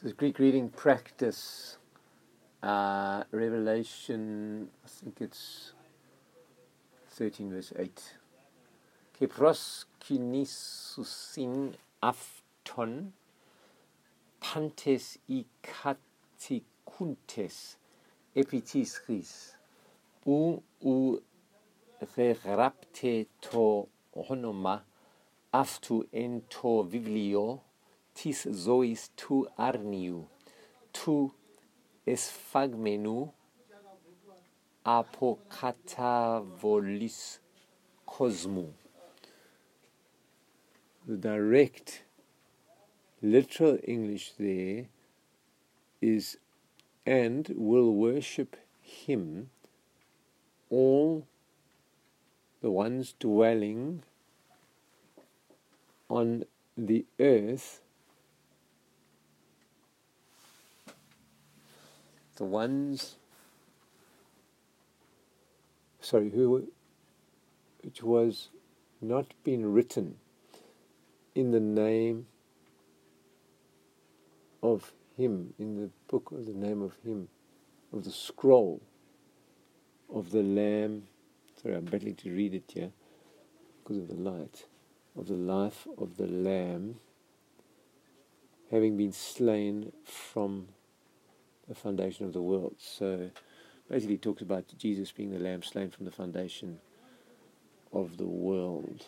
So Greek reading practice, uh, Revelation, I think it's 13 verse 8. Kepros kinisusin afton pantes ikatikuntes epitis ris u u therapte to honoma aftu ento εν το βιβλίο της ζωής του αρνίου, του εσφαγμένου από καταβολής κόσμου. The direct literal English there is and will worship him all the ones dwelling on the earth the ones sorry who which was not been written in the name of him in the book of the name of him of the scroll of the lamb. Sorry I'm battling to read it here because of the light of the life of the lamb having been slain from the foundation of the world. So basically, talks about Jesus being the lamb slain from the foundation of the world.